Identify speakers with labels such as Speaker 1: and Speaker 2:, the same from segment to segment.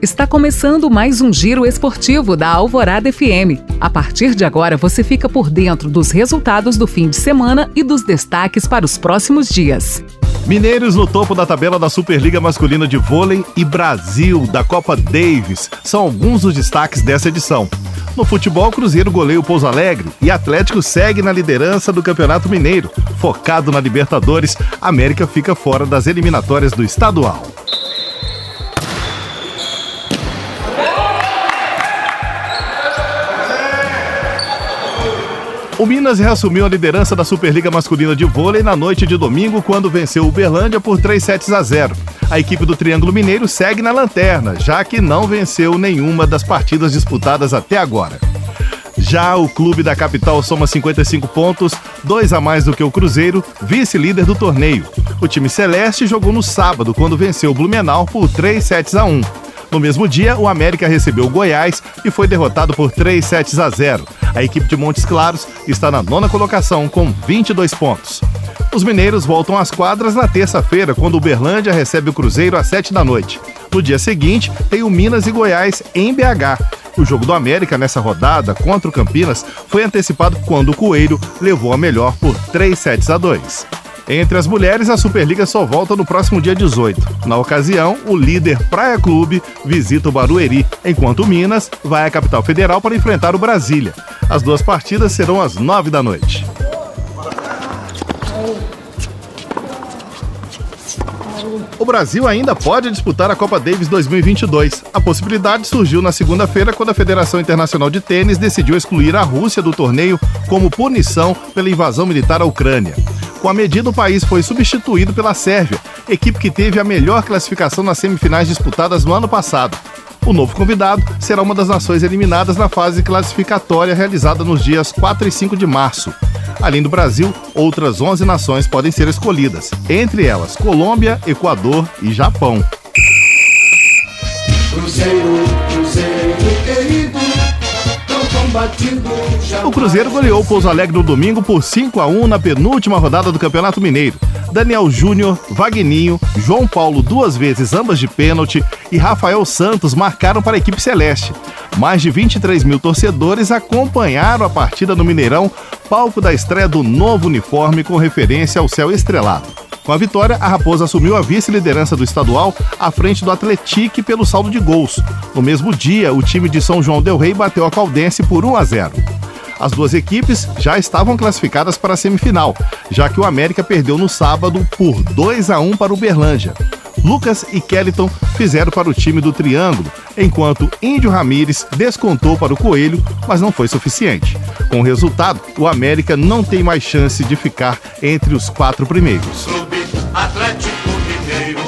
Speaker 1: Está começando mais um giro esportivo da Alvorada FM. A partir de agora você fica por dentro dos resultados do fim de semana e dos destaques para os próximos dias.
Speaker 2: Mineiros no topo da tabela da Superliga Masculina de Vôlei e Brasil da Copa Davis são alguns dos destaques dessa edição. No futebol, Cruzeiro goleia o Pouso Alegre e Atlético segue na liderança do Campeonato Mineiro. Focado na Libertadores, América fica fora das eliminatórias do estadual. O Minas reassumiu a liderança da Superliga Masculina de Vôlei na noite de domingo, quando venceu o Uberlândia por 3 sets a 0. A equipe do Triângulo Mineiro segue na lanterna, já que não venceu nenhuma das partidas disputadas até agora. Já o clube da capital soma 55 pontos, dois a mais do que o Cruzeiro, vice-líder do torneio. O time celeste jogou no sábado, quando venceu o Blumenau por 3 sets a 1. No mesmo dia, o América recebeu o Goiás e foi derrotado por 3 sets a 0. A equipe de Montes Claros está na nona colocação com 22 pontos. Os mineiros voltam às quadras na terça-feira, quando o Berlândia recebe o Cruzeiro às 7 da noite. No dia seguinte, tem o Minas e Goiás em BH. O jogo do América nessa rodada contra o Campinas foi antecipado quando o Coelho levou a melhor por 3 sets a 2. Entre as mulheres, a Superliga só volta no próximo dia 18. Na ocasião, o líder Praia Clube visita o Barueri, enquanto Minas vai à capital federal para enfrentar o Brasília. As duas partidas serão às nove da noite. O Brasil ainda pode disputar a Copa Davis 2022. A possibilidade surgiu na segunda-feira quando a Federação Internacional de Tênis decidiu excluir a Rússia do torneio como punição pela invasão militar à Ucrânia. Com a medida, o país foi substituído pela Sérvia, equipe que teve a melhor classificação nas semifinais disputadas no ano passado. O novo convidado será uma das nações eliminadas na fase classificatória realizada nos dias 4 e 5 de março. Além do Brasil, outras 11 nações podem ser escolhidas, entre elas Colômbia, Equador e Japão. Cruzeiro, Cruzeiro o Cruzeiro goleou o Pouso Alegre no domingo por 5 a 1 na penúltima rodada do Campeonato Mineiro. Daniel Júnior, Vagninho, João Paulo duas vezes, ambas de pênalti, e Rafael Santos marcaram para a equipe celeste. Mais de 23 mil torcedores acompanharam a partida no Mineirão, palco da estreia do novo uniforme com referência ao céu estrelado. Com a vitória, a Raposa assumiu a vice-liderança do estadual à frente do Atletique pelo saldo de gols. No mesmo dia, o time de São João del Rei bateu a Caldense por 1 a 0. As duas equipes já estavam classificadas para a semifinal, já que o América perdeu no sábado por 2 a 1 para o Berlândia. Lucas e Kellyton fizeram para o time do Triângulo, enquanto Índio Ramírez descontou para o Coelho, mas não foi suficiente. Com o resultado, o América não tem mais chance de ficar entre os quatro primeiros. Atlético Mineiro,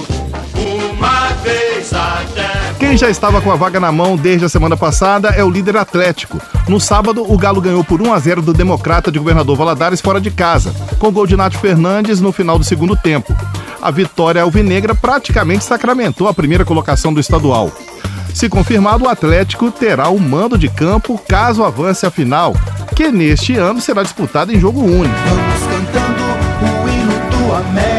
Speaker 2: uma vez até. Quem já estava com a vaga na mão desde a semana passada é o líder Atlético. No sábado, o Galo ganhou por 1 a 0 do Democrata de Governador Valadares fora de casa, com gol de Nath Fernandes no final do segundo tempo. A vitória alvinegra praticamente sacramentou a primeira colocação do estadual. Se confirmado, o Atlético terá o mando de campo caso avance a final, que neste ano será disputada em jogo único. Vamos cantando o hino do América,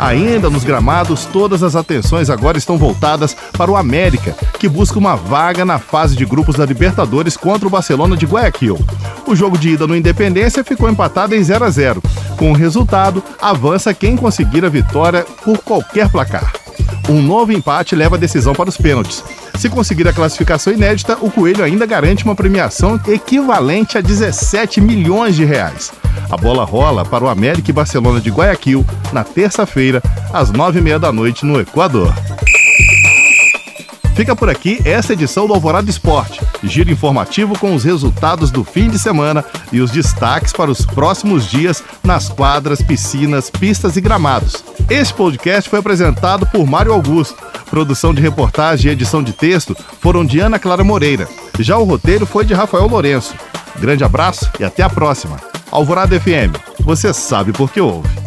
Speaker 2: Ainda nos gramados, todas as atenções agora estão voltadas para o América, que busca uma vaga na fase de grupos da Libertadores contra o Barcelona de Guayaquil. O jogo de ida no Independência ficou empatado em 0 a 0. Com o resultado, avança quem conseguir a vitória por qualquer placar. Um novo empate leva a decisão para os pênaltis. Se conseguir a classificação inédita, o Coelho ainda garante uma premiação equivalente a 17 milhões de reais. A bola rola para o América e Barcelona de Guayaquil na terça-feira, às nove e meia da noite, no Equador. Fica por aqui essa edição do Alvorada Esporte. Giro informativo com os resultados do fim de semana e os destaques para os próximos dias nas quadras, piscinas, pistas e gramados. Este podcast foi apresentado por Mário Augusto. Produção de reportagem e edição de texto foram de Ana Clara Moreira. Já o roteiro foi de Rafael Lourenço. Grande abraço e até a próxima. Alvorada FM, você sabe por que ouve.